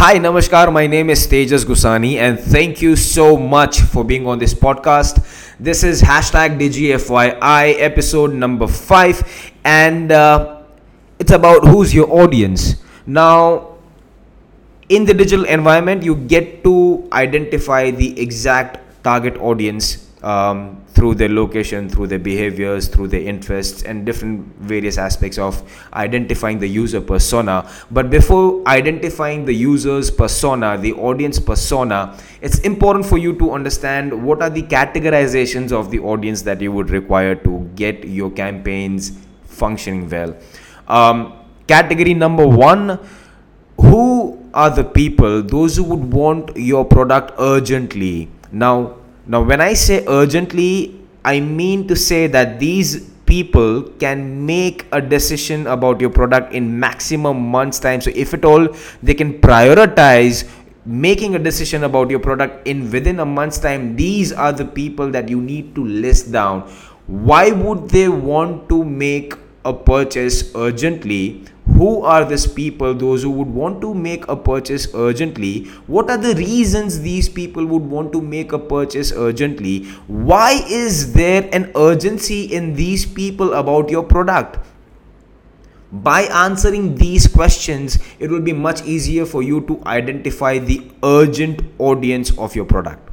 Hi, Namaskar. My name is Tejas Gusani, and thank you so much for being on this podcast. This is hashtag DigiFyi episode number five, and uh, it's about who's your audience. Now, in the digital environment, you get to identify the exact target audience um, through their location, through their behaviors, through their interests, and different various aspects of identifying the user persona. But before identifying the user's persona, the audience persona, it's important for you to understand what are the categorizations of the audience that you would require to get your campaigns functioning well. Um, category number one who are the people those who would want your product urgently now now, when I say urgently, I mean to say that these people can make a decision about your product in maximum months time. So if at all they can prioritize making a decision about your product in within a month's time these are the people that you need to list down. Why would they want to make a purchase urgently who are these people those who would want to make a purchase urgently? What are the reasons these people would want to make a purchase urgently? Why is there an urgency in these people about your product? By answering these questions it will be much easier for you to identify the urgent audience of your product.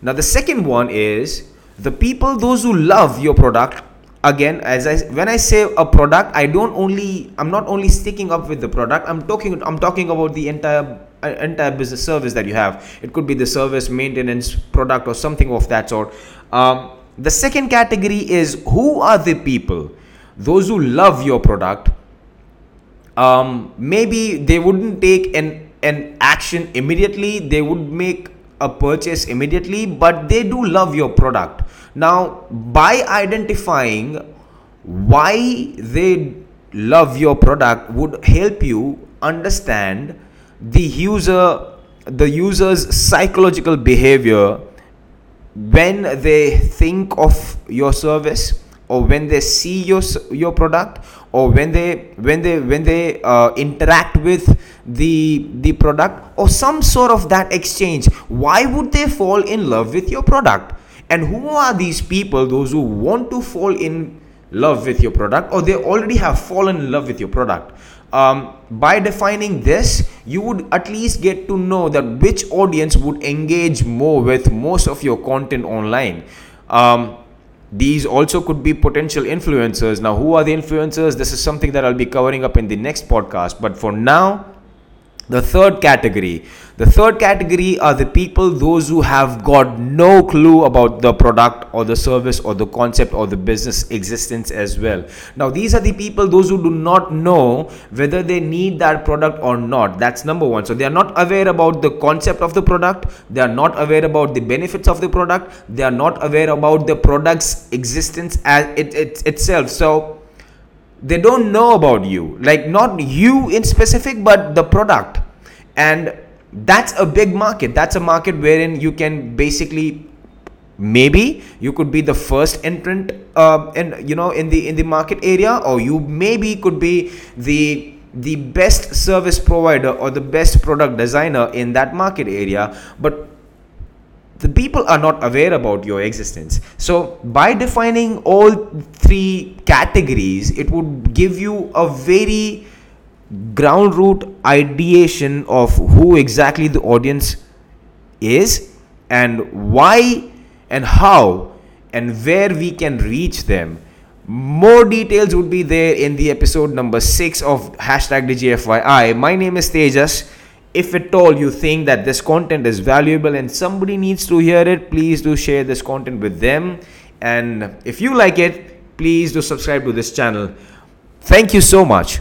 Now the second one is the people those who love your product again as i when i say a product i don't only i'm not only sticking up with the product i'm talking i'm talking about the entire uh, entire business service that you have. It could be the service maintenance product or something of that sort. Um, the second category is who are the people? Those who love your product. Um, maybe they wouldn't take an an action immediately. They would make a purchase immediately but they do love your product. Now, by identifying why they love your product would help you understand the user the user's psychological behavior when they think of your service or when they see your your product or when they when they when they uh, interact with the the product or some sort of that exchange why would they fall in love with your product and who are these people, those who want to fall in love with your product or they already have fallen in love with your product? Um, by defining this, you would at least get to know that which audience would engage more with most of your content online. Um, these also could be potential influencers. Now, who are the influencers? This is something that I'll be covering up in the next podcast. But for now, the third category. The third category are the people, those who have got no clue about the product or the service or the concept or the business existence as well. Now, these are the people, those who do not know whether they need that product or not. That's number one. So, they are not aware about the concept of the product, they are not aware about the benefits of the product, they are not aware about the product's existence as it, it itself. So, they don't know about you. Like not you in specific but the product. And that's a big market. That's a market wherein you can basically maybe you could be the first entrant uh, in you know in the in the market area or you maybe could be the the best service provider or the best product designer in that market area. But the people are not aware about your existence. So by defining all three categories it would give you a very ground root ideation of who exactly the audience is and why and how and where we can reach them. More details would be there in the episode number 6 of hashtag DigiFyi. My name is Tejas if at all you think that this content is valuable and somebody needs to hear it, please do share this content with them. And if you like it, please do subscribe to this channel. Thank you so much.